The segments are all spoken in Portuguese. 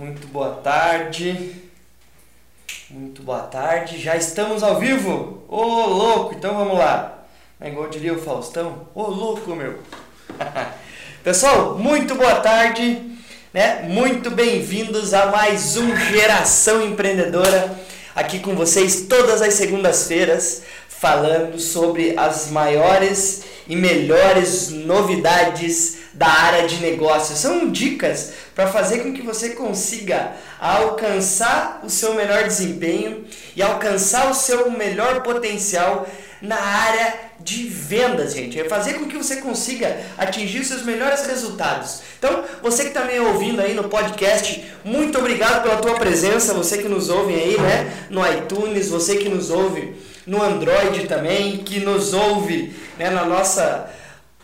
Muito boa tarde. Muito boa tarde. Já estamos ao vivo? Ô louco, então vamos lá. É igual diria o Faustão. Ô louco, meu. Pessoal, muito boa tarde. Né? Muito bem-vindos a mais um Geração Empreendedora. Aqui com vocês todas as segundas-feiras, falando sobre as maiores e melhores novidades da área de negócios. São dicas para fazer com que você consiga alcançar o seu melhor desempenho e alcançar o seu melhor potencial na área de vendas, gente. É fazer com que você consiga atingir os seus melhores resultados. Então, você que está me ouvindo aí no podcast, muito obrigado pela tua presença. Você que nos ouve aí, né, no iTunes, você que nos ouve no Android também, que nos ouve, né, na nossa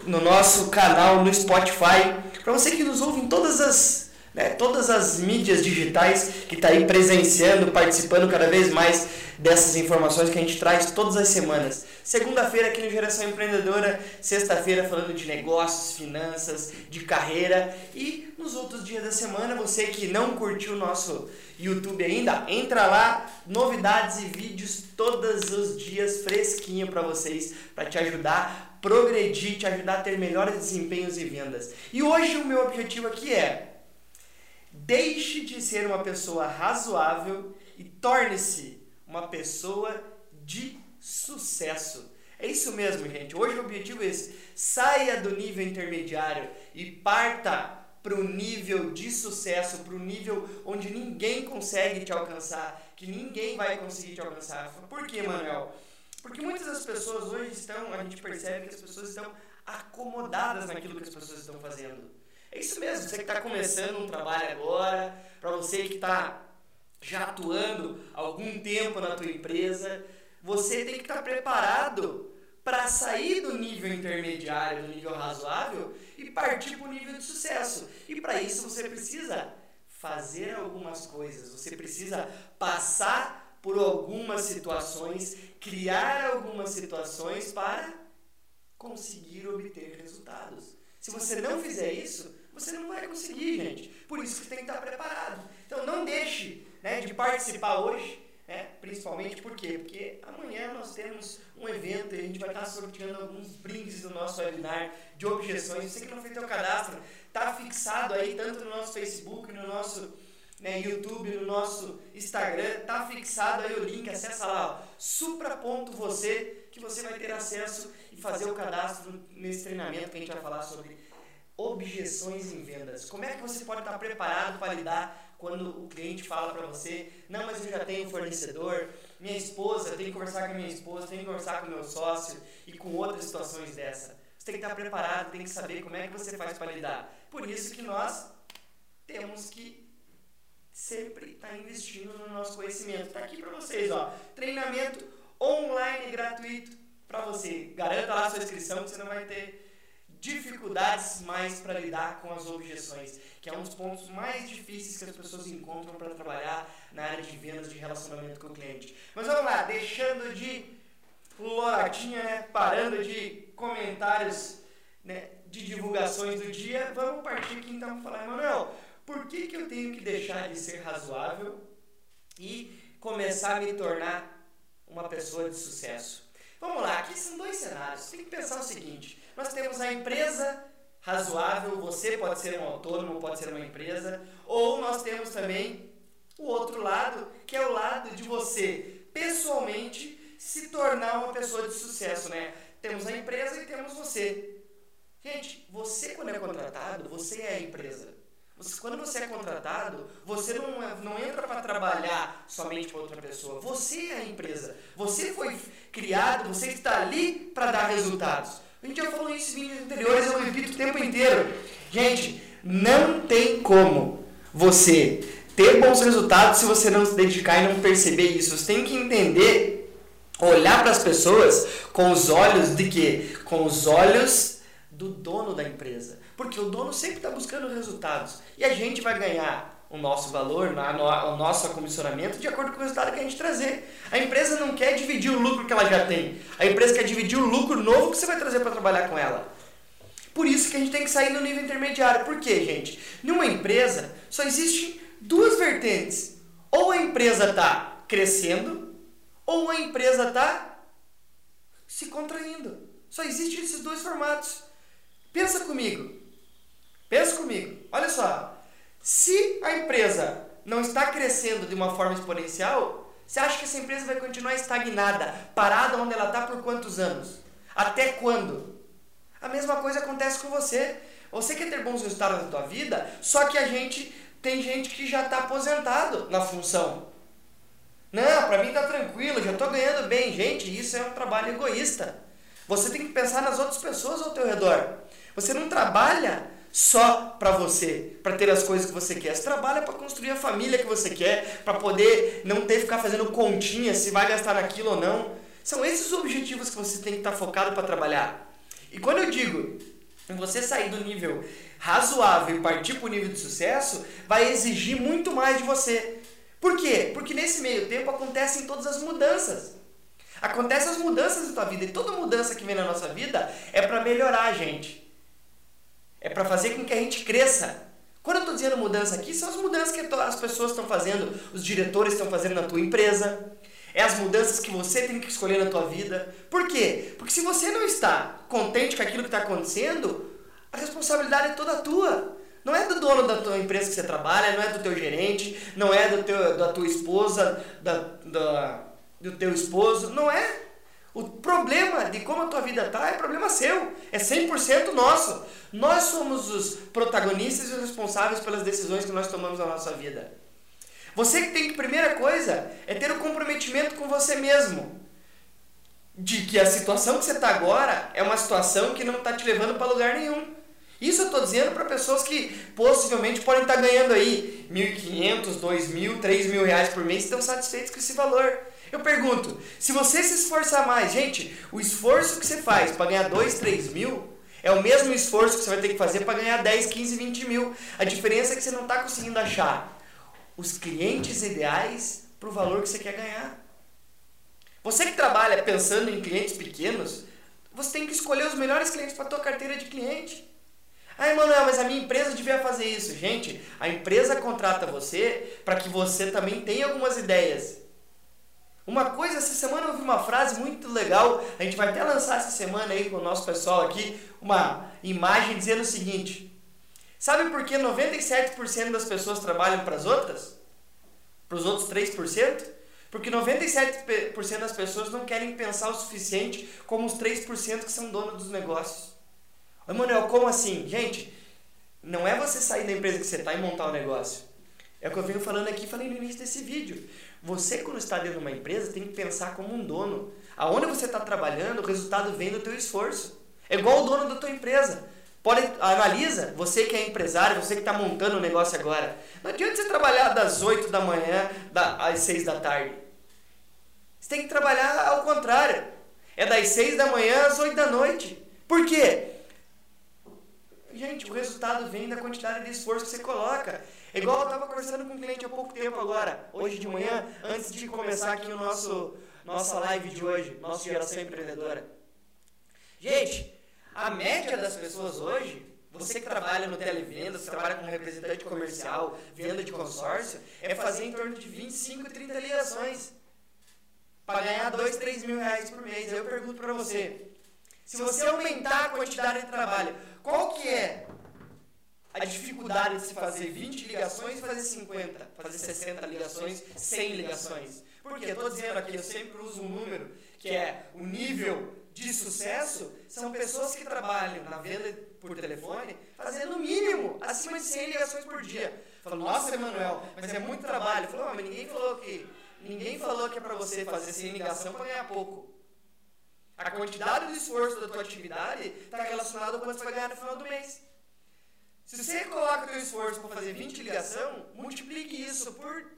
no nosso canal no Spotify. Para você que nos ouve em todas as, né, todas as mídias digitais, que está aí presenciando, participando cada vez mais dessas informações que a gente traz todas as semanas. Segunda-feira aqui no Geração Empreendedora, sexta-feira falando de negócios, finanças, de carreira e nos outros dias da semana, você que não curtiu o nosso YouTube ainda, entra lá, novidades e vídeos todos os dias fresquinho para vocês, para te ajudar progredir, te ajudar a ter melhores desempenhos e vendas. E hoje o meu objetivo aqui é deixe de ser uma pessoa razoável e torne-se uma pessoa de sucesso. É isso mesmo, gente. Hoje o objetivo é esse. Saia do nível intermediário e parta para o nível de sucesso, para o nível onde ninguém consegue te alcançar, que ninguém vai conseguir te alcançar. Por quê, Manuel? Porque muitas das pessoas hoje estão, a gente percebe que as pessoas estão acomodadas naquilo que as pessoas estão fazendo. É isso mesmo, você que está começando um trabalho agora, para você que está já atuando algum tempo na tua empresa, você tem que estar tá preparado para sair do nível intermediário, do nível razoável e partir para o nível de sucesso. E para isso você precisa fazer algumas coisas, você precisa passar por algumas situações, criar algumas situações para conseguir obter resultados. Se você não fizer isso, você não vai conseguir, gente. Por isso que você tem que estar preparado. Então não deixe né, de participar hoje, né, principalmente por quê? Porque amanhã nós temos um evento e a gente vai estar sorteando alguns brindes do nosso webinar de objeções. Você que não fez seu cadastro, está fixado aí tanto no nosso Facebook, no nosso né, YouTube, no nosso Instagram, tá fixado aí o link, acessa lá, supra.você, que você vai ter acesso e fazer o cadastro nesse treinamento que a gente vai falar sobre objeções em vendas. Como é que você pode estar preparado para lidar quando o cliente fala para você, não, mas eu já tenho fornecedor, minha esposa, tenho que conversar com a minha esposa, tenho que conversar com o meu sócio e com outras situações dessa. Você tem que estar preparado, tem que saber como é que você faz para lidar. Por isso que nós temos que sempre está investindo no nosso conhecimento. Está aqui para vocês, ó. Treinamento online gratuito para você. Garanta lá a sua inscrição que você não vai ter dificuldades mais para lidar com as objeções, que é um dos pontos mais difíceis que as pessoas encontram para trabalhar na área de vendas, de relacionamento com o cliente. Mas vamos lá, deixando de loratinha, né? parando de comentários né? de divulgações do dia, vamos partir aqui então para falar, Emanuel, por que, que eu tenho que deixar de ser razoável e começar a me tornar uma pessoa de sucesso? Vamos lá, aqui são dois cenários. Tem que pensar o seguinte: nós temos a empresa razoável, você pode ser um autônomo, pode ser uma empresa, ou nós temos também o outro lado, que é o lado de você pessoalmente se tornar uma pessoa de sucesso, né? Temos a empresa e temos você. Gente, você quando é contratado, você é a empresa. Você, quando você é contratado, você não, é, não entra para trabalhar somente para outra pessoa. Você é a empresa. Você foi criado, você está ali para dar resultados. A gente já falou isso em vídeos anteriores, eu repito o tempo inteiro. Gente, não tem como você ter bons resultados se você não se dedicar e não perceber isso. Você tem que entender, olhar para as pessoas com os olhos de quê? Com os olhos do dono da empresa. Porque o dono sempre está buscando resultados. E a gente vai ganhar o nosso valor, o nosso comissionamento de acordo com o resultado que a gente trazer. A empresa não quer dividir o lucro que ela já tem. A empresa quer dividir o lucro novo que você vai trazer para trabalhar com ela. Por isso que a gente tem que sair no nível intermediário. Por quê, gente? Numa empresa só existe duas vertentes. Ou a empresa está crescendo, ou a empresa está se contraindo. Só existem esses dois formatos. Pensa comigo. Pensa comigo. Olha só. Se a empresa não está crescendo de uma forma exponencial, você acha que essa empresa vai continuar estagnada, parada onde ela está por quantos anos? Até quando? A mesma coisa acontece com você. Você quer ter bons resultados na tua vida, só que a gente tem gente que já está aposentado na função. Não, para mim tá tranquilo, já estou ganhando bem. Gente, isso é um trabalho egoísta. Você tem que pensar nas outras pessoas ao teu redor. Você não trabalha só para você, para ter as coisas que você quer. Você trabalha para construir a família que você quer, para poder não ter que ficar fazendo continha se vai gastar naquilo ou não. São esses os objetivos que você tem que estar tá focado para trabalhar. E quando eu digo você sair do nível razoável e partir para o nível de sucesso, vai exigir muito mais de você. Por quê? Porque nesse meio tempo acontecem todas as mudanças. Acontecem as mudanças na tua vida. E toda mudança que vem na nossa vida é para melhorar a gente. É para fazer com que a gente cresça. Quando eu estou dizendo mudança aqui, são as mudanças que as pessoas estão fazendo, os diretores estão fazendo na tua empresa. É as mudanças que você tem que escolher na tua vida. Por quê? Porque se você não está contente com aquilo que está acontecendo, a responsabilidade é toda tua. Não é do dono da tua empresa que você trabalha, não é do teu gerente, não é do teu, da tua esposa, da, da, do teu esposo, não é. O problema de como a tua vida está é problema seu, é 100% nosso. Nós somos os protagonistas e os responsáveis pelas decisões que nós tomamos na nossa vida. Você que tem que, primeira coisa, é ter o um comprometimento com você mesmo. De que a situação que você está agora é uma situação que não está te levando para lugar nenhum. Isso eu estou dizendo para pessoas que possivelmente podem estar tá ganhando aí 1.500, 2.000, 3.000 reais por mês e estão satisfeitos com esse valor. Eu pergunto, se você se esforçar mais, gente, o esforço que você faz para ganhar 2, 3 mil é o mesmo esforço que você vai ter que fazer para ganhar 10, 15, 20 mil. A diferença é que você não está conseguindo achar os clientes ideais para o valor que você quer ganhar. Você que trabalha pensando em clientes pequenos, você tem que escolher os melhores clientes para a tua carteira de cliente. Ah, Emanuel, mas a minha empresa devia fazer isso. Gente, a empresa contrata você para que você também tenha algumas ideias. Uma coisa, essa semana eu ouvi uma frase muito legal, a gente vai até lançar essa semana aí com o nosso pessoal aqui, uma imagem dizendo o seguinte: Sabe por que 97% das pessoas trabalham para as outras? Para os outros 3%? Porque 97% das pessoas não querem pensar o suficiente como os 3% que são donos dos negócios. Emanuel, como assim? Gente, não é você sair da empresa que você está e montar um negócio. É o que eu venho falando aqui, falei no início desse vídeo. Você, quando está dentro de uma empresa, tem que pensar como um dono. Aonde você está trabalhando, o resultado vem do teu esforço. É igual o dono da tua empresa. Pode, analisa, você que é empresário, você que está montando o um negócio agora. Não adianta você trabalhar das 8 da manhã às 6 da tarde. Você tem que trabalhar ao contrário. É das 6 da manhã às 8 da noite. Por quê? Gente, o resultado vem da quantidade de esforço que você coloca. É igual eu estava conversando com um cliente há pouco tempo agora, hoje de manhã, antes de começar aqui o nosso nossa live de hoje, nossa geração empreendedora. Gente, a média das pessoas hoje, você que trabalha no televenda, você trabalha como representante comercial, venda de consórcio, é fazer em torno de 25, 30 ligações para ganhar 2, 3 mil reais por mês. Eu pergunto para você, se você aumentar a quantidade de trabalho, qual que é a dificuldade de se fazer 20 ligações e fazer 50, fazer 60 ligações, 100 ligações. Por quê? Estou dizendo aqui, eu sempre uso um número que é o nível de sucesso, são pessoas que trabalham na venda por telefone fazendo no mínimo acima de 100 ligações por dia. Falo, nossa, Emanuel, mas é muito trabalho. Falou, mas ninguém falou que ninguém falou que é para você fazer 100 ligação para ganhar pouco. A quantidade de esforço da tua atividade está relacionada com quanto você vai ganhar no final do mês. Se você coloca o esforço para fazer 20 ligação, multiplique isso por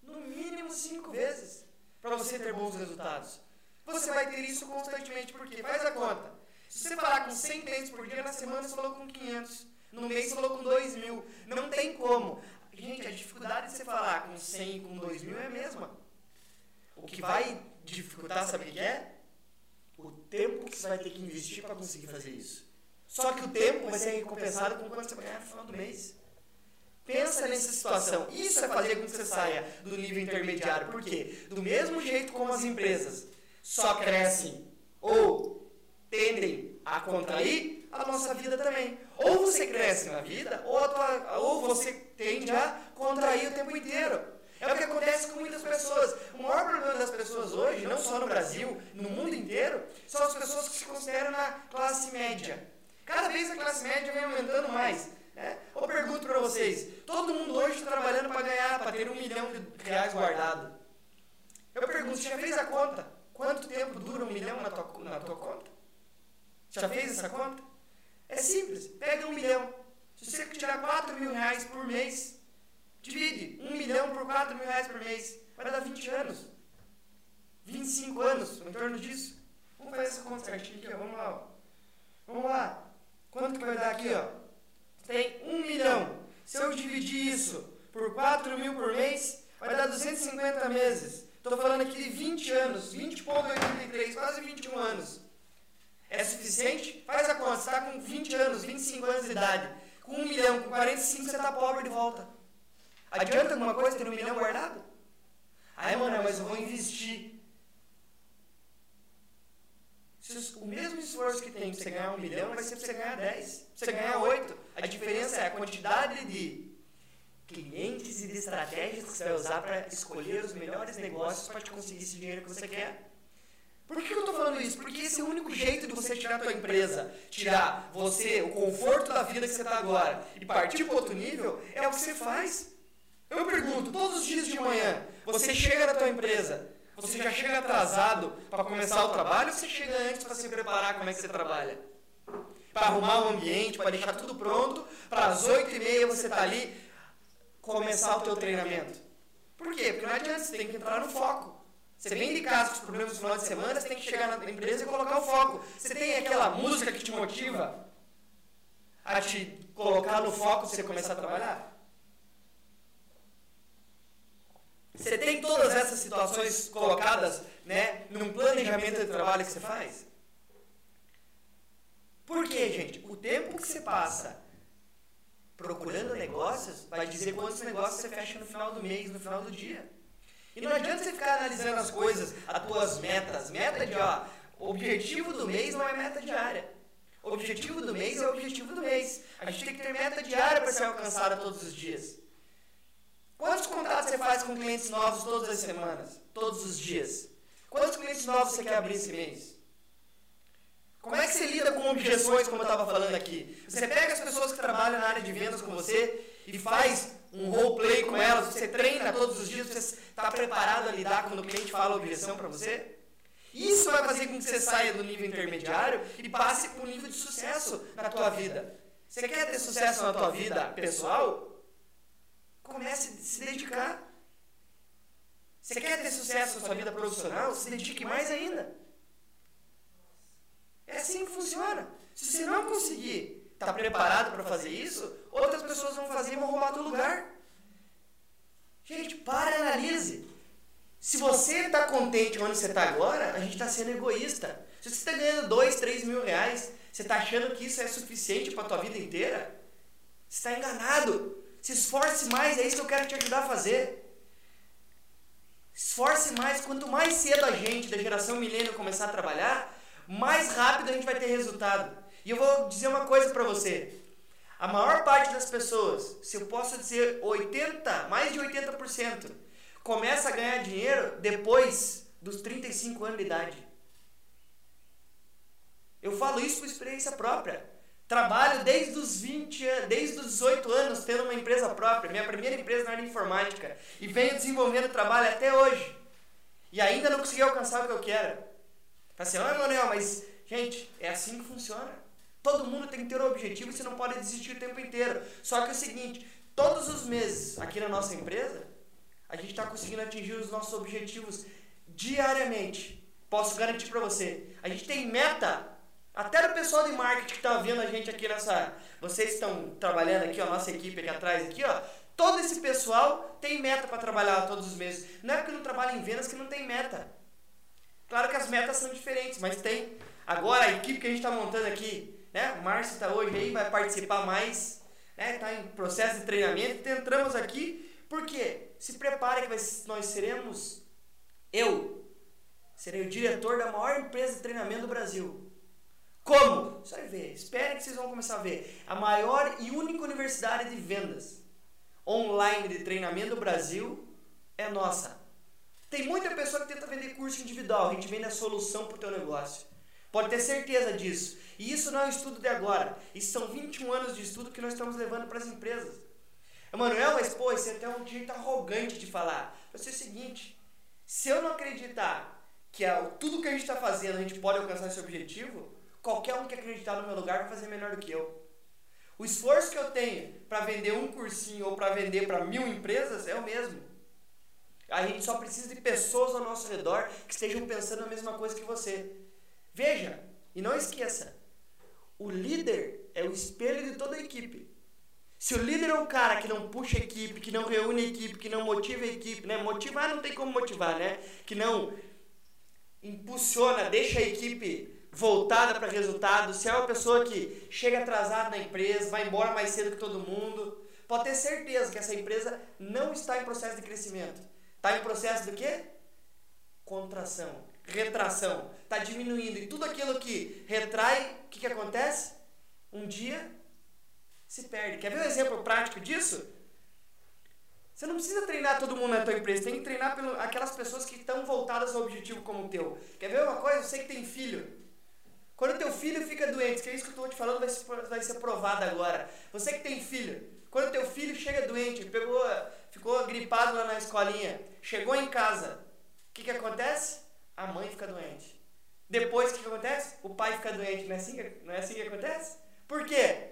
no mínimo 5 vezes para você ter bons resultados. Você vai ter isso constantemente, porque faz a conta. Se você falar com 100 clientes por dia, na semana você falou com 500. No mês você falou com 2 mil. Não tem como. Gente, a dificuldade de você falar com 100 e com 2 mil é a mesma. O que vai dificultar, sabe o que é? O tempo que você vai ter que investir para conseguir fazer isso. Só que o tempo vai ser recompensado com quanto você vai ganhar no final do mês. Pensa nessa situação. Isso é fazer com que você saia do nível intermediário. Por quê? Do mesmo jeito como as empresas só crescem ou tendem a contrair, a nossa vida também. Ou você cresce na vida, ou, tua, ou você tende a contrair o tempo inteiro. É o que acontece com muitas pessoas. O maior problema das pessoas hoje, não só no Brasil, no mundo inteiro, são as pessoas que se consideram na classe média. Cada vez a classe média vem aumentando mais. Né? Eu pergunto para vocês: todo mundo hoje está trabalhando para ganhar, para ter um milhão de reais guardado. Eu pergunto: já fez a conta? Quanto tempo dura um milhão na tua, na tua conta? Já fez essa conta? É simples: pega um milhão. Se você tirar 4 mil reais por mês, divide um milhão por 4 mil reais por mês, vai dar 20 anos. 25 anos, em torno disso. Vamos fazer essa conta certinho aqui. Vamos lá. Vamos lá. Quanto que vai dar aqui, ó? tem um milhão. Se eu dividir isso por 4 mil por mês, vai dar 250 meses. Estou falando aqui de 20 anos, 20,83, quase 21 anos. É suficiente? Faz a conta, você está com 20 anos, 25 anos de idade. Com 1 milhão, com 45 você está pobre de volta. Adianta alguma coisa ter um milhão guardado? Aí, mano, mas eu vou investir. O mesmo esforço que tem para você ganhar um milhão vai ser para você ganhar 10, para você ganhar 8. A diferença é a quantidade de clientes e de estratégias que você vai usar para escolher os melhores negócios para te conseguir esse dinheiro que você quer. Por que eu estou falando isso? Porque esse é o único jeito de você tirar a tua empresa, tirar você, o conforto da vida que você está agora e partir para outro nível, é o que você faz. Eu pergunto, todos os dias de manhã, você chega na tua empresa, você já chega atrasado para começar o trabalho ou você chega antes para se preparar como é que você trabalha? Para arrumar o ambiente, para deixar tudo pronto, para as 8 e meia você está ali, começar o teu treinamento. Por quê? Porque não adianta, você tem que entrar no foco. Você vem de casa com os problemas no final de semana, você tem que chegar na empresa e colocar o foco. Você tem aquela música que te motiva a te colocar no foco para você começar a trabalhar? Você tem todas essas situações colocadas né, num planejamento de trabalho que você faz? Por quê, gente? O tempo que você passa procurando negócios vai dizer quantos negócios você fecha no final do mês, no final do dia. E não adianta você ficar analisando as coisas, as tuas metas. Meta de, ó, objetivo do mês não é meta diária. Objetivo do mês é objetivo do mês. A gente tem que ter meta diária para ser alcançada todos os dias. Quantos contatos você faz com clientes novos todas as semanas? Todos os dias? Quantos clientes novos você quer abrir esse mês? Como é que você lida com objeções, como eu estava falando aqui? Você pega as pessoas que trabalham na área de vendas com você e faz um roleplay com elas, você treina todos os dias, você está preparado a lidar quando o cliente fala objeção para você? Isso vai fazer com que você saia do nível intermediário e passe para o nível de sucesso na tua vida. Você quer ter sucesso na tua vida pessoal? Comece a se dedicar. Você quer ter sucesso na sua vida profissional? Se dedique mais ainda. É assim que funciona. Se você não conseguir estar tá preparado para fazer isso, outras pessoas vão fazer e vão roubar teu lugar. Gente, para e analise. Se você está contente onde você está agora, a gente está sendo egoísta. Se você está ganhando 2, 3 mil reais, você está achando que isso é suficiente para a tua vida inteira, você está enganado. Se esforce mais, é isso que eu quero te ajudar a fazer. Esforce mais, quanto mais cedo a gente da geração milênio começar a trabalhar, mais rápido a gente vai ter resultado. E eu vou dizer uma coisa para você. A maior parte das pessoas, se eu posso dizer 80, mais de 80%, começa a ganhar dinheiro depois dos 35 anos de idade. Eu falo isso por experiência própria. Trabalho desde os 20 anos, desde os 18 anos tendo uma empresa própria, minha primeira empresa na área informática, e venho desenvolvendo trabalho até hoje. E ainda não consegui alcançar o que eu quero. Fala assim, ah, Manuel, mas, gente, é assim que funciona. Todo mundo tem que ter um objetivo e você não pode desistir o tempo inteiro. Só que é o seguinte, todos os meses aqui na nossa empresa, a gente está conseguindo atingir os nossos objetivos diariamente. Posso garantir para você. A gente tem meta até o pessoal de marketing que está vendo a gente aqui nessa. Vocês estão trabalhando aqui, a nossa equipe aqui atrás, aqui, ó. Todo esse pessoal tem meta para trabalhar todos os meses. Não é porque não trabalha em vendas que não tem meta. Claro que as metas são diferentes, mas tem. Agora a equipe que a gente está montando aqui, né? O Márcio está hoje aí, vai participar mais né, tá em processo de treinamento, então entramos aqui, porque se prepare que nós seremos, eu, serei o diretor da maior empresa de treinamento do Brasil. Como? Você vai ver, espere que vocês vão começar a ver. A maior e única universidade de vendas online de treinamento do Brasil é nossa. Tem muita pessoa que tenta vender curso individual, a gente vende a solução para o teu negócio. Pode ter certeza disso. E isso não é um estudo de agora. Isso são 21 anos de estudo que nós estamos levando para as empresas. Emanuel, mas pô, esse é até um jeito arrogante de falar. Vai ser o seguinte: se eu não acreditar que é, tudo que a gente está fazendo a gente pode alcançar esse objetivo, qualquer um que acreditar no meu lugar vai fazer melhor do que eu. O esforço que eu tenho para vender um cursinho ou para vender para mil empresas é o mesmo. A gente só precisa de pessoas ao nosso redor que estejam pensando a mesma coisa que você. Veja, e não esqueça, o líder é o espelho de toda a equipe. Se o líder é um cara que não puxa a equipe, que não reúne a equipe, que não motiva a equipe, né? Motivar não tem como motivar, né? Que não impulsiona, deixa a equipe voltada para resultado, se é uma pessoa que chega atrasada na empresa, vai embora mais cedo que todo mundo, pode ter certeza que essa empresa não está em processo de crescimento. Está em processo do quê? Contração retração, está diminuindo. E tudo aquilo que retrai, o que, que acontece? Um dia se perde. Quer ver um exemplo prático disso? Você não precisa treinar todo mundo na tua empresa, tem que treinar pelo, aquelas pessoas que estão voltadas ao objetivo como o teu. Quer ver uma coisa? Você que tem filho. Quando teu filho fica doente, que é isso que eu estou te falando, vai ser, vai provado agora. Você que tem filho, quando teu filho chega doente, pegou, ficou gripado lá na escolinha, chegou em casa, o que, que acontece? a mãe fica doente. Depois o que acontece? O pai fica doente. Não é assim que, não é assim que acontece? Por quê?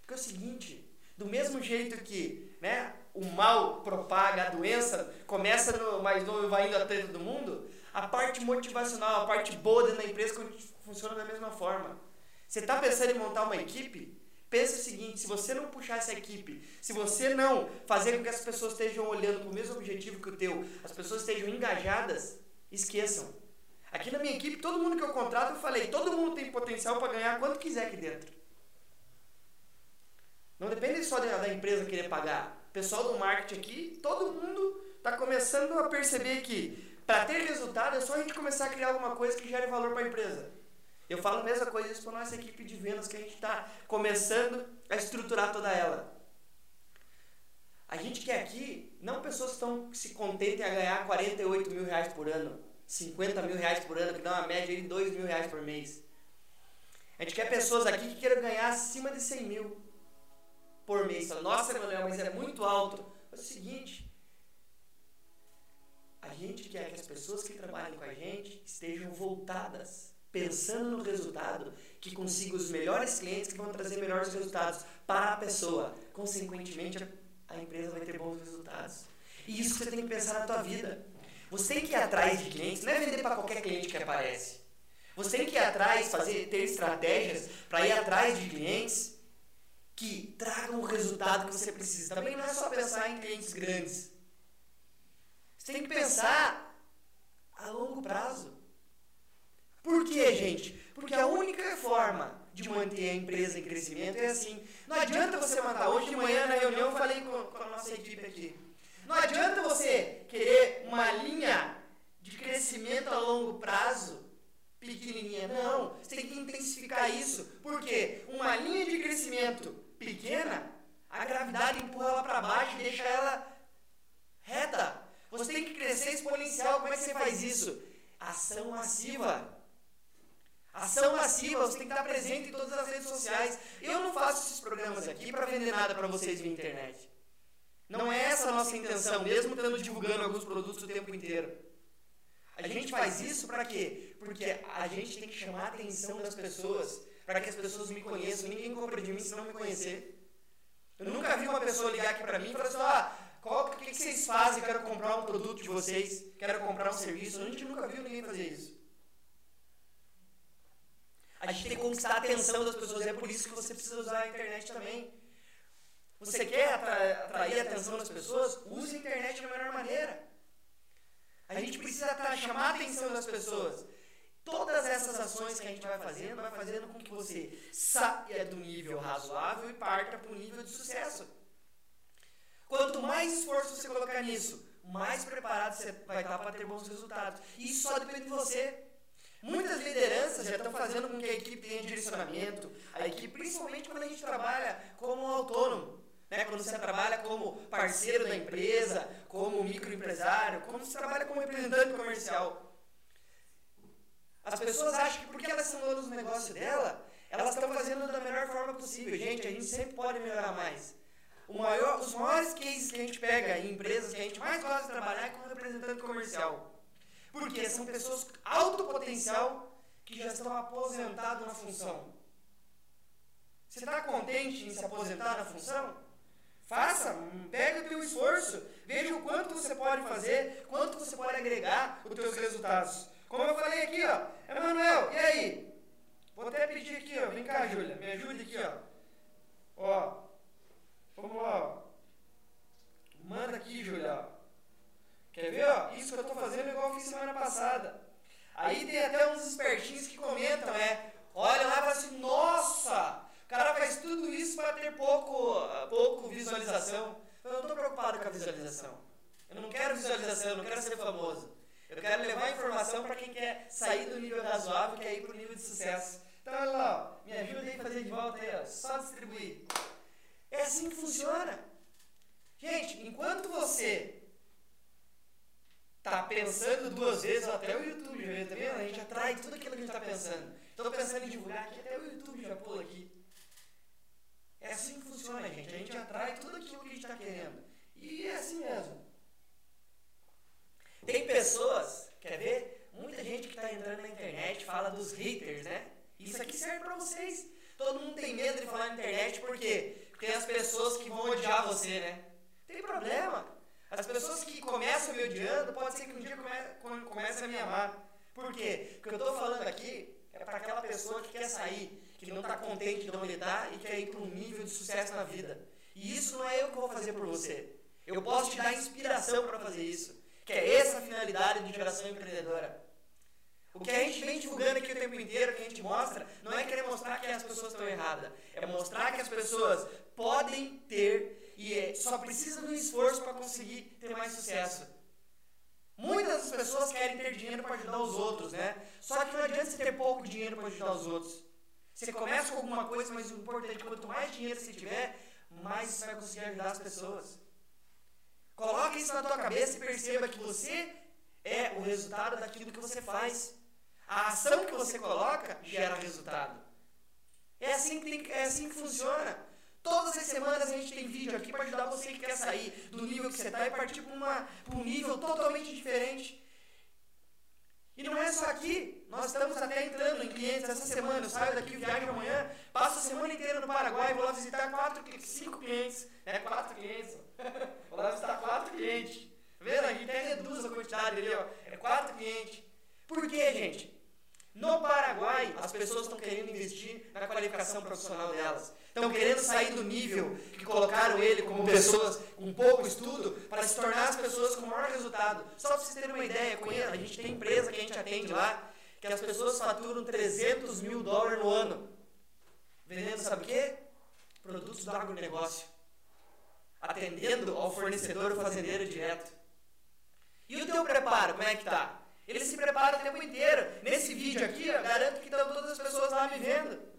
Porque é o seguinte, do mesmo jeito que né, o mal propaga, a doença começa no mais novo e vai indo até todo mundo, a parte motivacional, a parte boa dentro da empresa funciona da mesma forma. Você está pensando em montar uma equipe? Pense o seguinte, se você não puxar essa equipe, se você não fazer com que as pessoas estejam olhando para o mesmo objetivo que o teu, as pessoas estejam engajadas, Esqueçam. Aqui na minha equipe, todo mundo que eu contrato, eu falei, todo mundo tem potencial para ganhar quanto quiser aqui dentro. Não depende só da empresa querer pagar. O pessoal do marketing aqui, todo mundo está começando a perceber que para ter resultado é só a gente começar a criar alguma coisa que gere valor para a empresa. Eu falo a mesma coisa isso para nossa equipe de vendas que a gente está começando a estruturar toda ela. A gente quer aqui, não pessoas que estão se contentem a ganhar 48 mil reais por ano, 50 mil reais por ano, que dá uma média de 2 mil reais por mês. A gente quer pessoas aqui que queiram ganhar acima de 100 mil por mês. Nossa, Manuel, mas é muito alto. É o seguinte, a gente quer que as pessoas que trabalhem com a gente estejam voltadas, pensando no resultado, que consigam os melhores clientes que vão trazer melhores resultados para a pessoa. Consequentemente, a empresa vai ter bons resultados. E isso você tem que pensar na tua vida. Você tem que ir atrás de clientes, não é vender para qualquer cliente que aparece. Você tem que ir atrás, fazer, ter estratégias para ir atrás de clientes que tragam o resultado que você precisa. Também não é só pensar em clientes grandes. Você tem que pensar a longo prazo. Por quê, gente? Porque a única forma de manter a empresa em crescimento é assim. Não adianta você mandar. Hoje de manhã na reunião eu falei com, com a nossa equipe aqui. Não adianta você querer uma linha de crescimento a longo prazo pequenininha. Não, você tem que intensificar isso. Porque uma linha de crescimento pequena, a gravidade empurra ela para baixo e deixa ela reta. Você tem que crescer exponencial. Como é que você faz isso? Ação massiva. Ação massiva, você tem que estar presente em todas as redes sociais. Eu não faço esses programas aqui para vender nada para vocês via internet. Não é essa a nossa intenção, mesmo estando divulgando alguns produtos o tempo inteiro. A gente faz isso para quê? Porque a gente tem que chamar a atenção das pessoas, para que as pessoas me conheçam. Ninguém compra de mim se não me conhecer. Eu nunca vi uma pessoa ligar aqui para mim e falar assim: ah, qual, o que, que vocês fazem? Quero comprar um produto de vocês, quero comprar um serviço. A gente nunca viu ninguém fazer isso. A gente tem que conquistar a atenção das pessoas. É por isso que você precisa usar a internet também. Você quer atrair a atenção das pessoas? Use a internet da melhor maneira. A gente precisa chamar a atenção das pessoas. todas essas ações que a gente vai fazendo, vai fazendo com que você saia do nível razoável e parta para o nível de sucesso. Quanto mais esforço você colocar nisso, mais preparado você vai estar para ter bons resultados. Isso só depende de você. Muitas lideranças já estão fazendo com que a equipe tenha direcionamento, a equipe, principalmente quando a gente trabalha como autônomo. Né? Quando você trabalha como parceiro da empresa, como microempresário, quando você trabalha como representante comercial. As pessoas acham que porque elas são donas do negócio dela, elas estão fazendo da melhor forma possível. Gente, a gente sempre pode melhorar mais. Maior, os maiores cases que a gente pega em empresas que a gente mais gosta de trabalhar é como representante comercial. Porque são pessoas alto potencial que já estão aposentados na função. Você está contente em se aposentar na função? Faça, pega o teu esforço, veja o quanto você pode fazer, quanto você pode agregar os teus resultados. Como eu falei aqui, ó, Emanuel, e aí? Vou até pedir aqui, ó, vem cá, Júlia, me ajude aqui, ó. Ó, vamos lá. Manda aqui, Júlia, Quer ver, ó? Isso que eu tô fazendo é igual eu fiz semana passada. Aí tem até uns espertinhos que comentam, é, olha lá e fala assim, nossa, o cara faz tudo isso para ter pouco, pouco visualização. Eu não estou preocupado com a visualização. Eu não quero visualização, eu não quero ser famoso. Eu quero levar informação para quem quer sair do nível razoável, quer ir para o nível de sucesso. Então, olha lá, me ajuda aí a fazer de volta aí, ó, só distribuir. É assim que funciona. Gente, enquanto você tá pensando duas vezes, até o YouTube já tá vendo? A gente atrai tudo aquilo que a gente está pensando. Estou pensando em divulgar aqui, até o YouTube já pula aqui. É assim que funciona, gente. A gente atrai tudo aquilo que a gente está querendo. E é assim mesmo. Tem pessoas, quer ver? Muita gente que está entrando na internet fala dos haters, né? Isso aqui serve para vocês. Todo mundo tem medo de falar na internet porque tem as pessoas que vão odiar você, né? Tem problema. As pessoas que começam me odiando, pode ser que um dia come, comece a me amar. Por quê? O que eu estou falando aqui é para aquela pessoa que quer sair, que não está contente de onde está e quer ir para um nível de sucesso na vida. E isso não é eu que vou fazer por você. Eu posso te dar inspiração para fazer isso. Que é essa a finalidade de geração empreendedora. O que a gente vem divulgando aqui o tempo inteiro, que a gente mostra, não é querer mostrar que as pessoas estão erradas. É mostrar que as pessoas podem ter e é, só precisam de um esforço para conseguir ter mais sucesso. Muitas pessoas querem ter dinheiro para ajudar os outros, né? Só que não adianta você ter pouco dinheiro para ajudar os outros. Você começa com alguma coisa, mas o importante é quanto mais dinheiro você tiver, mais você vai conseguir ajudar as pessoas. Coloque isso na tua cabeça e perceba que você é o resultado daquilo que você faz. A ação que você coloca gera resultado. É assim que, tem, é assim que funciona. Todas as semanas a gente tem vídeo aqui para ajudar você que quer sair do nível que você está e partir para um nível totalmente diferente. E não é só aqui, nós estamos até entrando em clientes essa semana. Eu saio daqui, viajo amanhã, passo a semana inteira no Paraguai, vou lá visitar quatro, cinco clientes. É, quatro clientes. vou lá visitar quatro clientes. Vendo? A gente até reduz a quantidade ali, ó. É quatro clientes. Por quê, gente? No Paraguai, as pessoas estão querendo investir na qualificação profissional delas. Estão querendo sair do nível que colocaram ele como pessoas com pouco estudo para se tornar as pessoas com maior resultado. Só para vocês terem uma ideia, a gente tem empresa que a gente atende lá, que as pessoas faturam 300 mil dólares no ano. Vendendo, sabe o quê? Produtos do agronegócio. Atendendo ao fornecedor fazendeiro direto. E o teu preparo, como é que tá? Ele se prepara o tempo inteiro. Nesse vídeo aqui, eu garanto que estão todas as pessoas lá me vendo.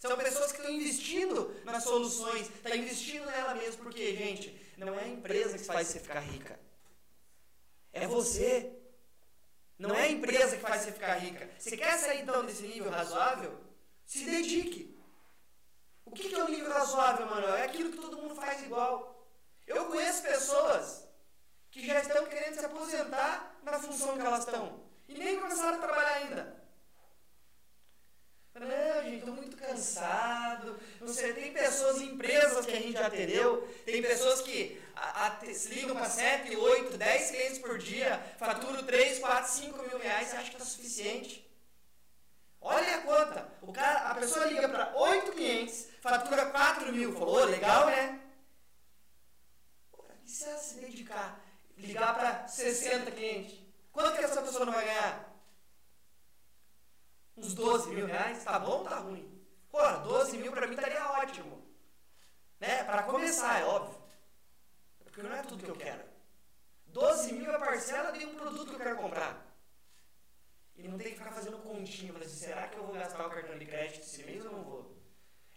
São pessoas que estão investindo nas soluções, estão tá investindo nela mesmo, porque, gente, não é a empresa que faz você ficar rica. É você. Não é a empresa que faz você ficar rica. Você quer sair então desse nível razoável? Se dedique. O que é o um nível razoável, Manuel? É aquilo que todo mundo faz igual. Eu conheço pessoas que já estão querendo se aposentar na função que elas estão. E nem começaram a trabalhar ainda. Não, gente, estou muito cansado. Não sei, tem pessoas, empresas que a gente já atendeu, tem pessoas que a, a, se ligam para 7, 8, 10 clientes por dia, faturam 3, 4, 5 mil reais e acha que está suficiente. Olha a conta. O cara, a pessoa liga para 8 clientes, fatura 4 mil. Falou, legal, né? E se ela se dedicar ligar para 60 clientes. Quanto que essa pessoa não vai ganhar? Uns 12 mil reais, tá bom ou tá ruim? Pô, 12 mil pra mim estaria ótimo. Né? Pra começar, é óbvio. Porque não é tudo que eu quero. 12 mil é parcela de um produto que eu quero comprar. E não tem que ficar fazendo continha, mas assim, será que eu vou gastar o cartão de crédito esse mês ou não vou?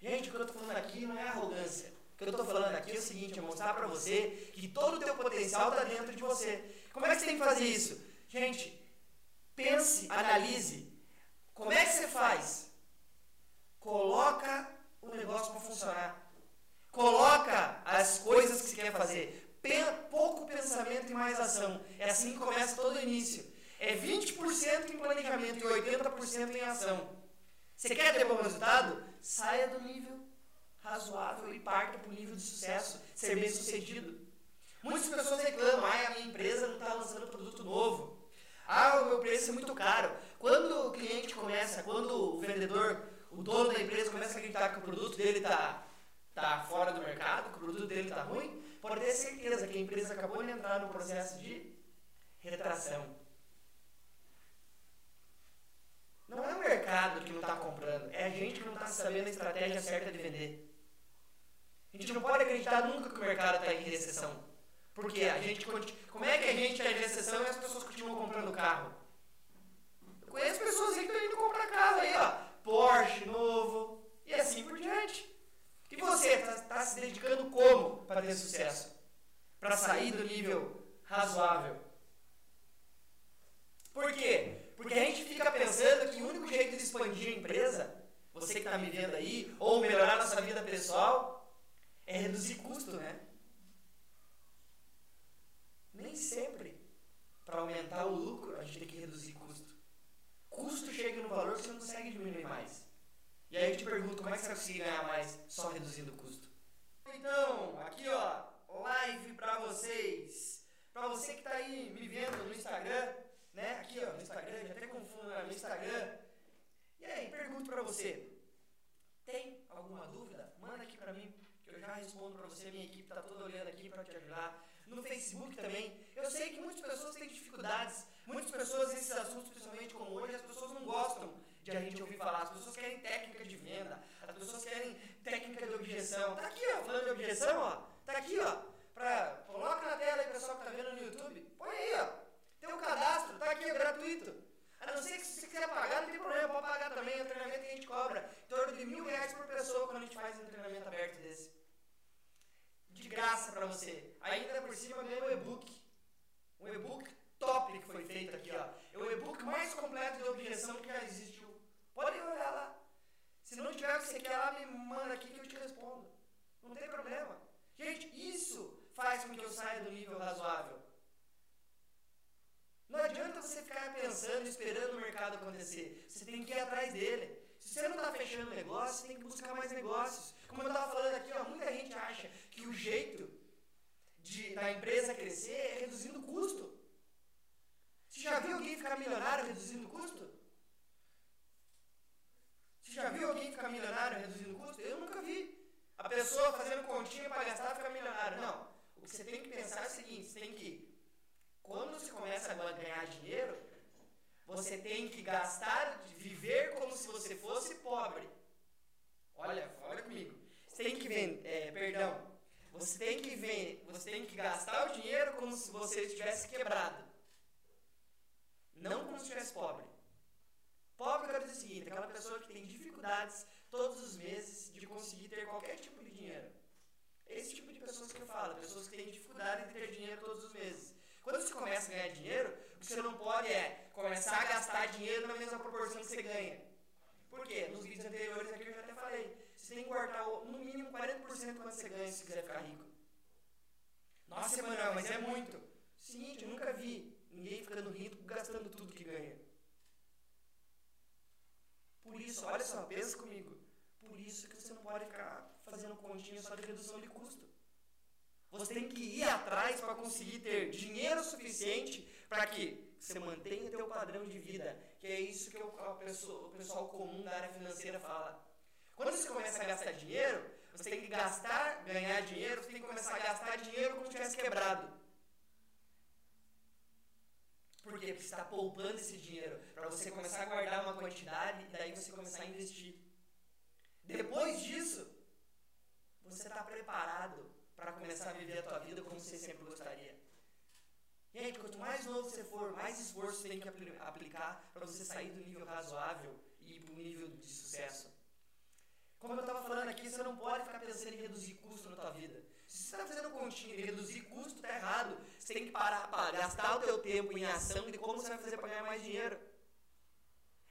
Gente, o que eu estou falando aqui não é arrogância. O que eu estou falando aqui é o seguinte, é mostrar para você que todo o teu potencial está dentro de você. Como é que você tem que fazer isso? Gente, pense, analise. Como é que você faz? Coloca o negócio para funcionar. Coloca as coisas que você quer fazer. Pouco pensamento e mais ação. É assim que começa todo o início. É 20% em planejamento e 80% em ação. Você quer ter bom resultado? Saia do nível razoável e parta para o nível de sucesso, ser bem sucedido. Muitas pessoas reclamam, ah, a minha empresa não está lançando produto novo. Ah, o meu preço é muito caro. Quando o cliente começa, quando o vendedor, o dono da empresa começa a acreditar que o produto dele está tá fora do mercado, que o produto dele está ruim, pode ter certeza que a empresa acabou de entrar no processo de retração. Não é o mercado que não está comprando, é a gente que não está sabendo a estratégia certa de vender. A gente não pode acreditar nunca que o mercado está em recessão. Porque a gente como é que a gente está em recessão e as pessoas continuam comprando carro? Eu conheço pessoas aí que estão indo comprar carro aí, ó. Porsche novo e assim por diante. E você está tá se dedicando como para ter sucesso? Para sair do nível razoável? Por quê? Porque a gente fica pensando que o único jeito de expandir a empresa, você que está me vendo aí, ou melhorar nossa vida pessoal, é reduzir custo, né? Nem sempre, para aumentar o lucro, a gente tem que reduzir custo. Custo chega no valor que você não consegue diminuir mais. E aí eu te pergunto, como é que você vai conseguir ganhar mais só reduzindo o custo? Então, aqui ó, live para vocês. Para você que está aí me vendo no Instagram, né? Aqui, ó, no Instagram, já até confundo né? no Instagram. E aí, pergunto para você, tem alguma dúvida? Manda aqui para mim, que eu já respondo para você. Minha equipe está toda olhando aqui para te ajudar. No Facebook também. Eu sei que muitas pessoas têm dificuldades. Muitas pessoas, esses assuntos, principalmente como hoje, as pessoas não gostam de a gente ouvir falar. As pessoas querem técnica de venda. As pessoas querem técnica de objeção. Tá aqui, ó, falando de objeção, ó. Tá aqui, ó. Pra, coloca na tela aí, pessoal que tá vendo no YouTube. Põe aí, ó. Tem o cadastro, tá aqui, é gratuito. A não ser que se você quiser pagar, não tem problema, pode pagar também. É um treinamento que a gente cobra em torno de mil reais por pessoa quando a gente faz um treinamento aberto desse. De graça para você. Ainda por cima ganha um e-book. Um e-book top que foi feito aqui, ó. É o e-book mais completo de objeção que já existiu. Pode olhar lá. Se não tiver o que você quer lá, me manda aqui que eu te respondo. Não tem problema. Gente, isso faz com que eu saia do nível razoável. Não adianta você ficar pensando, esperando o mercado acontecer. Você tem que ir atrás dele. Se você não está fechando negócio, você tem que buscar mais negócios. Como eu estava falando aqui, ó, muita gente acha que o jeito de, da empresa crescer é reduzindo o custo. Você já viu alguém ficar milionário reduzindo o custo? Você já viu alguém ficar milionário reduzindo o custo? Eu nunca vi. A pessoa fazendo continha para gastar ficar milionário. Não. O que você tem que pensar é o seguinte: você tem que quando você começa a ganhar dinheiro, você tem que gastar, viver como se você fosse pobre. Olha, olha comigo. Você tem que vender, é, perdão. Você tem que ver, você tem que gastar o dinheiro como se você estivesse quebrado. Não como se estivesse pobre. Pobre, eu dizer o seguinte, aquela pessoa que tem dificuldades todos os meses de conseguir ter qualquer tipo de dinheiro. Esse tipo de pessoas que eu falo, pessoas que têm dificuldade de ter dinheiro todos os meses. Quando você começa a ganhar dinheiro, o que você não pode é começar a gastar dinheiro na mesma proporção que você ganha. Por quê? Nos vídeos anteriores aqui eu já até falei. Você tem que cortar no mínimo 40% quando você ganha se quiser ficar rico. Nossa, Emanuel, mas é muito. Seguinte, eu nunca vi ninguém ficando rico gastando tudo que ganha. Por isso, olha só, pensa comigo. Por isso que você não pode ficar fazendo continha só de redução de custo. Você tem que ir atrás para conseguir ter dinheiro suficiente para que você mantenha teu padrão de vida, que é isso que o, o pessoal comum da área financeira fala. Quando você começa a gastar dinheiro, você tem que gastar, ganhar dinheiro, você tem que começar a gastar dinheiro como se tivesse quebrado. Por quê? Porque que está poupando esse dinheiro, para você começar a guardar uma quantidade e daí você começar a investir. Depois disso, você está preparado para começar a viver a tua vida como você sempre gostaria. Gente, quanto mais novo você for, mais esforço você tem que aplicar para você sair do nível razoável e ir para o nível de sucesso. Como eu estava falando aqui, você não pode ficar pensando em reduzir custo na tua vida. Se você está fazendo continha de reduzir custo, está errado. Você tem que parar para gastar o teu tempo em ação de como você vai fazer para ganhar mais dinheiro.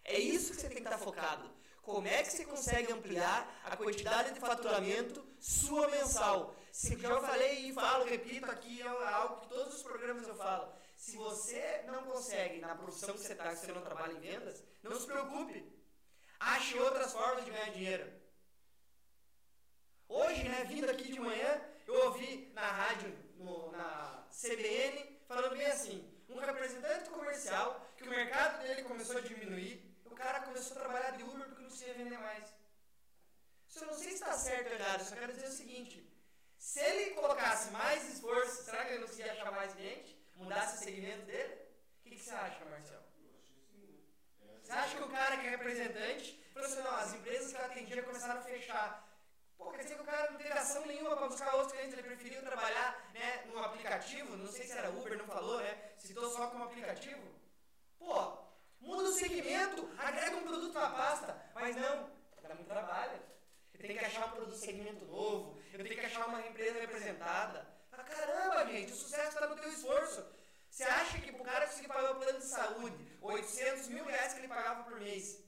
É isso que você tem que estar tá focado. Como é que você consegue ampliar a quantidade de faturamento sua mensal? Se já falei e falo, repito aqui, é algo que todos os programas eu falo. Se você não consegue na profissão que você está, se você não trabalha em vendas, não se preocupe. Ache outras formas de ganhar dinheiro. Hoje, né, vindo aqui de manhã, eu ouvi na rádio, no, na CBN, falando bem assim, um representante comercial, que o mercado dele começou a diminuir, o cara começou a trabalhar de Uber porque não conseguia vender mais. Isso eu não sei se está certo ou errado, só quero dizer o seguinte, se ele colocasse mais esforço, será que ele não conseguia achar mais cliente? Mudasse o segmento dele? O que, que você acha, Marcelo? Você acha que o cara que é representante, falou assim, não, as empresas que eu atendia começaram a fechar. Pô, quer dizer que o cara não teve ação nenhuma para buscar outros clientes, ele preferiu trabalhar né, no aplicativo, não sei se era Uber, não falou, né? Citou só como aplicativo. Pô, muda o segmento, agrega um produto na pasta, mas não, dá muito trabalho. Eu tenho que achar um produto segmento novo, eu tenho que achar uma empresa representada. Ah, caramba, gente, o sucesso está no teu esforço. Você acha que o cara conseguir pagar o plano de saúde, 800 mil reais que ele pagava por mês?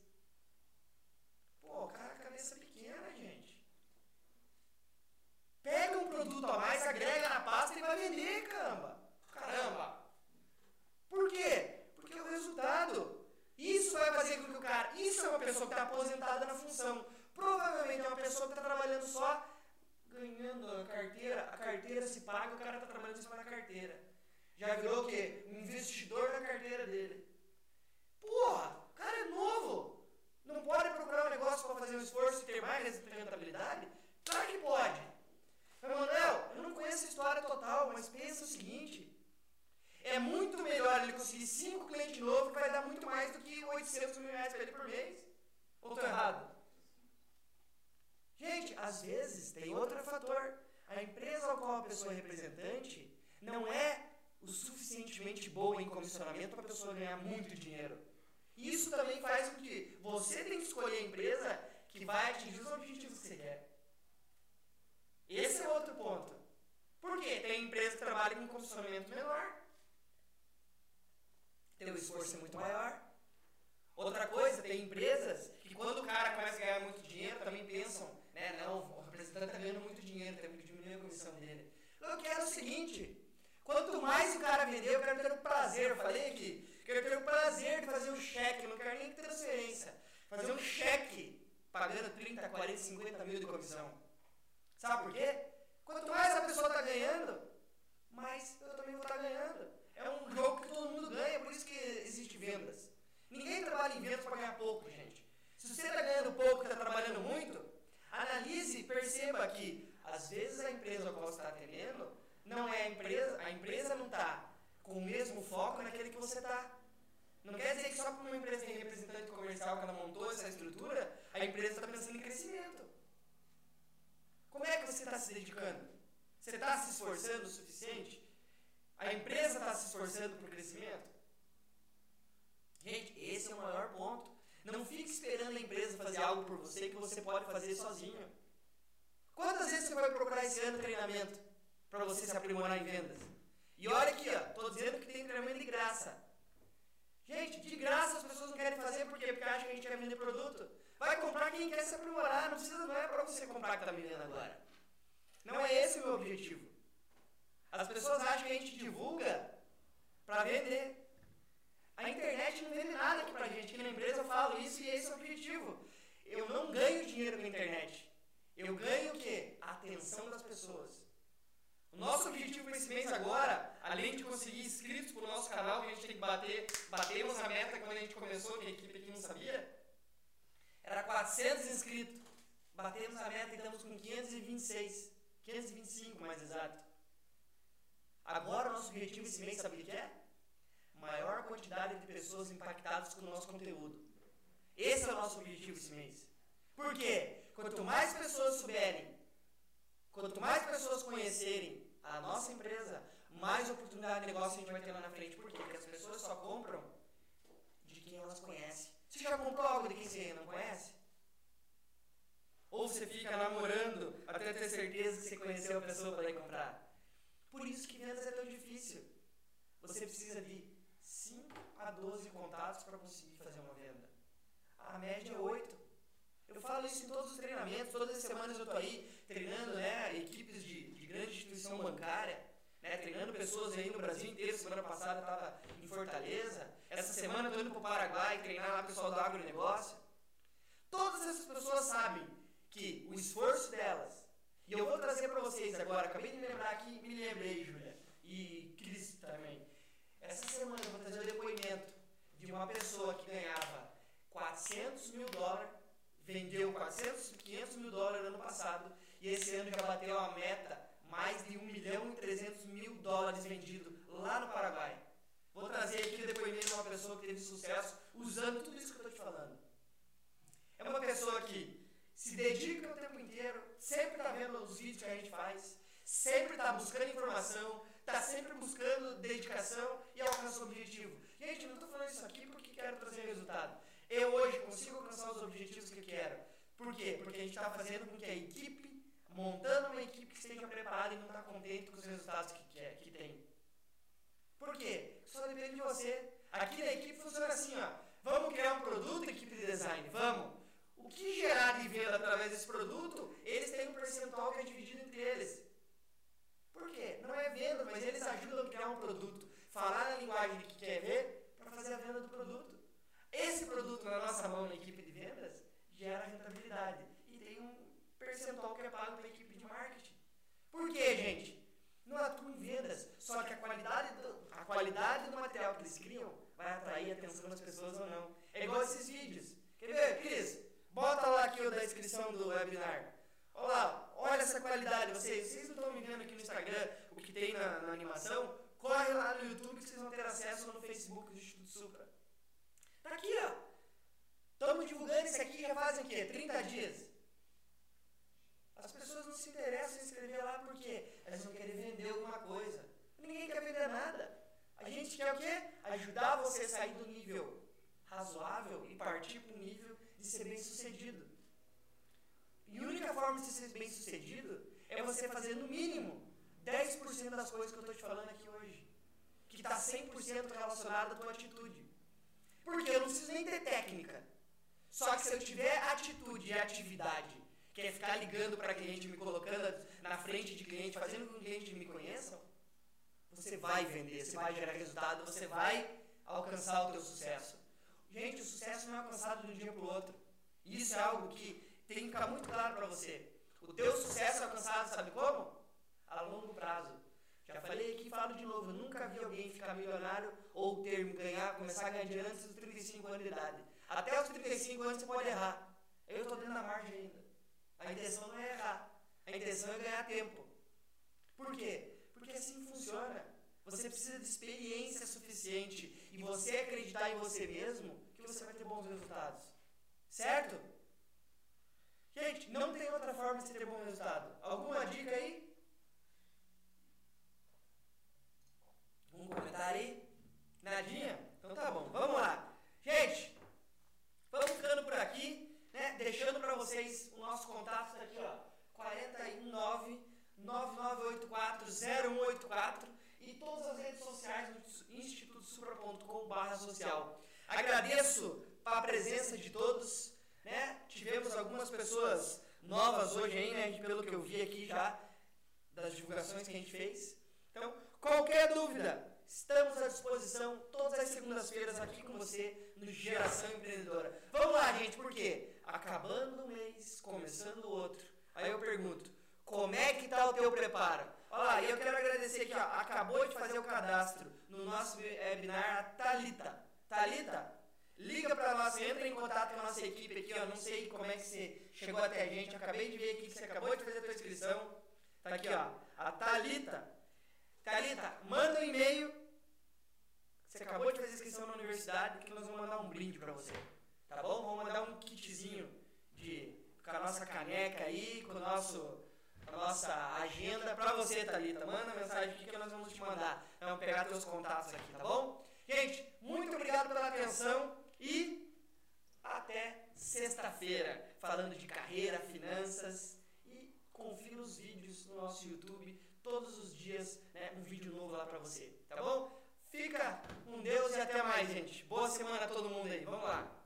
Pô, cara, cabeça pequena, gente. A mais, agrega na pasta e vai vender, caramba. Caramba. Por quê? Porque é o resultado. Isso vai fazer com que o cara. Isso é uma pessoa que está aposentada na função. Provavelmente é uma pessoa que está trabalhando só ganhando a carteira. A carteira se paga, o cara está trabalhando em cima da carteira. Já virou o quê? Um investidor na carteira dele. Porra, o cara é novo. Não pode procurar um negócio para fazer um esforço e ter mais rentabilidade? Claro que pode. Emanuel, eu não conheço a história total, mas pensa o seguinte. É muito melhor ele conseguir 5 clientes novos que vai dar muito mais do que 800 mil reais para ele por mês. Ou estou errado? Gente, às vezes tem outro fator. A empresa ao qual a pessoa é representante não é o suficientemente boa em comissionamento para a pessoa ganhar muito dinheiro. Isso também faz com que você tenha que escolher a empresa que vai atingir os objetivos que você quer. Esse é outro ponto. Por quê? Tem empresa que trabalha com comissionamento menor. Teu esforço é muito maior. Outra coisa, tem empresas que quando o cara começa a ganhar muito dinheiro, também pensam, né, não, o representante está ganhando muito dinheiro, temos que diminuir a comissão dele. Eu quero o seguinte, quanto mais o cara vender, eu quero ter o prazer, eu falei aqui, quero ter o prazer de fazer um cheque, eu não quero nem transferência, fazer um cheque pagando 30, 40, 50 mil de comissão. Sabe por quê? Quanto mais a pessoa está ganhando, mais eu também vou estar tá ganhando. É um jogo que todo mundo ganha, por isso que existe vendas. Ninguém trabalha em vendas para ganhar pouco, gente. Se você está ganhando pouco e está trabalhando muito, analise e perceba que às vezes a empresa a qual você está atendendo não é a empresa, a empresa não está com o mesmo foco naquele que você está. Não quer dizer que só porque uma empresa tem representante comercial que ela montou essa estrutura, a empresa está pensando em crescimento. Como é que você está se dedicando? Você está se esforçando o suficiente? A empresa está se esforçando para o crescimento? Gente, esse é o maior ponto. Não fique esperando a empresa fazer algo por você que você pode fazer sozinho. Quantas vezes você vai procurar esse ano treinamento para você se aprimorar em vendas? E olha aqui, ó, estou dizendo que tem treinamento de graça. Gente, de graça as pessoas não querem fazer por quê? Porque acham que a gente quer vender produto. Vai comprar quem quer se aprimorar, não precisa, não é para você comprar que está vendendo agora. Não é esse o meu objetivo. As pessoas acham que a gente divulga para vender. A internet não vende nada aqui pra gente. Aqui na empresa eu falo isso e esse é o objetivo. Eu não ganho dinheiro com a internet. Eu ganho o quê? A atenção das pessoas. O nosso objetivo para esse mês agora, além de conseguir inscritos para o nosso canal, que a gente tem que bater, batemos a meta quando a gente começou, que a equipe aqui não sabia, era 400 inscritos. Batemos a meta e estamos com 526, 525 mais exato. Agora nosso objetivo esse mês, sabe o que é? maior quantidade de pessoas impactadas com o nosso conteúdo. Esse é o nosso objetivo esse mês. Por quê? Quanto mais pessoas souberem, quanto mais pessoas conhecerem a nossa empresa, mais oportunidade de negócio a gente vai ter lá na frente. Por quê? Porque as pessoas só compram de quem elas conhecem. Você já comprou algo de quem você não conhece? Ou você fica namorando até ter certeza que você conheceu a pessoa para ir comprar? Por isso que vendas é tão difícil. Você precisa de 5 a 12 contatos para conseguir fazer uma venda. A média é 8. Eu falo isso em todos os treinamentos, todas as semanas eu estou aí treinando né, equipes de, de grande instituição bancária, né, treinando pessoas aí no Brasil inteiro. Semana passada eu estava em Fortaleza, essa semana eu estou indo para o Paraguai treinar lá o pessoal do agronegócio. Todas essas pessoas sabem que o esforço delas, e eu vou trazer para vocês agora, acabei de me lembrar aqui, me lembrei, Júlia, e Cris também. Essa semana eu vou trazer o depoimento de uma pessoa que ganhava 400 mil dólares, vendeu 400, 500 mil dólares ano passado, e esse ano já bateu a meta mais de 1 milhão e 300 mil dólares vendido lá no Paraguai. Vou trazer aqui o depoimento de uma pessoa que teve sucesso usando tudo isso que eu estou te falando. É uma pessoa que se dedica o tempo inteiro, sempre está vendo os vídeos que a gente faz, sempre está buscando informação, está sempre buscando dedicação e alcança o objetivo. Gente, não estou falando isso aqui porque quero trazer resultado. Eu hoje consigo alcançar os objetivos que quero. Por quê? Porque a gente está fazendo com que a equipe, montando uma equipe que esteja preparada e não está contente com os resultados que, quer, que tem. Por quê? Só depende de você. Aqui na equipe funciona assim, ó. Vamos criar um produto, equipe de design, vamos. O que gerar de venda através desse produto, eles têm um percentual que é dividido entre eles. Por quê? Não é venda, mas eles ajudam a criar um produto, falar na linguagem que quer ver para fazer a venda do produto. Esse produto na nossa mão, na equipe de vendas, gera rentabilidade e tem um percentual que é pago para a equipe de marketing. Por quê, gente? Não atua em vendas, só que a qualidade, do, a qualidade do material que eles criam vai atrair a atenção das pessoas ou não. É igual esses vídeos. Quer ver, Cris? Bota lá aqui o da descrição do webinar. Olha lá, olha essa qualidade. Vocês, vocês não estão me vendo aqui no Instagram o que tem na, na, animação? Corre lá no YouTube que vocês vão ter acesso no Facebook do Instituto Supra. Tá aqui, ó. Estamos divulgando isso aqui já fazem o quê? 30 dias. As pessoas não se interessam em escrever lá porque elas não querem vender alguma coisa. Ninguém quer vender nada. A gente quer o quê? Ajudar você a sair do nível razoável e partir para o nível de ser bem sucedido. E a única forma de ser bem sucedido é você fazer no mínimo 10% das coisas que eu estou te falando aqui hoje. Que está 100% relacionado à tua atitude. Porque eu não preciso nem ter técnica. Só que se eu tiver atitude e atividade, que é ficar ligando para cliente, me colocando na frente de cliente, fazendo com que o cliente me conheça, você vai vender, você vai gerar resultado, você vai alcançar o teu sucesso. Gente, o sucesso não é alcançado de um dia para o outro. Isso é algo que tem que ficar muito claro para você. O teu sucesso é alcançado, sabe como? A longo prazo. Já falei aqui falo de novo, eu nunca vi alguém ficar milionário ou ter, ganhar, começar a ganhar dinheiro antes dos 35 anos de idade. Até os 35 anos você pode errar. Eu estou dentro da margem ainda. A intenção não é errar. A intenção é ganhar tempo. Por quê? Porque assim funciona. Você precisa de experiência suficiente e você acreditar em você mesmo que você vai ter bons resultados. Certo? Gente, não tem outra forma de ter bom resultado. Alguma dica aí? Um comentário aí? Nadinha? Então tá bom, vamos lá. Gente, vamos ficando por aqui, né? Deixando para vocês o nosso contato tá aqui, ó. 419 9984-0184 e todas as redes sociais no institutosupra.com.br social. Agradeço a presença de todos. Né? Tivemos algumas pessoas novas hoje aí, né? pelo que eu vi aqui já, das divulgações que a gente fez. Então, qualquer dúvida, estamos à disposição todas as segundas-feiras aqui com você no Geração Empreendedora. Vamos lá, gente, porque acabando o mês, começando o outro. Aí eu pergunto, como é que está o teu preparo? Olha lá, e eu quero agradecer aqui, ó, acabou de fazer o cadastro no nosso webinar a Thalita. Thalita, liga para nós, entra em contato com a nossa equipe aqui, ó, não sei como é que você chegou até a gente, acabei de ver aqui que você acabou de fazer a tua inscrição. Tá aqui, ó, a Thalita. Thalita, manda um e-mail. Você acabou de fazer inscrição na universidade que nós vamos mandar um brinde para você. Tá bom? Vamos mandar um kitzinho de com a nossa caneca aí, com o nosso a nossa agenda para você, Thalita. Manda mensagem aqui que nós vamos te mandar. Vamos pegar teus contatos aqui, tá bom? Gente, muito obrigado pela atenção e até sexta-feira, falando de carreira, finanças e confira os vídeos no nosso YouTube todos os dias, né, um vídeo novo lá para você, tá bom? Fica com Deus e até mais, gente. Boa semana a todo mundo aí. Vamos lá.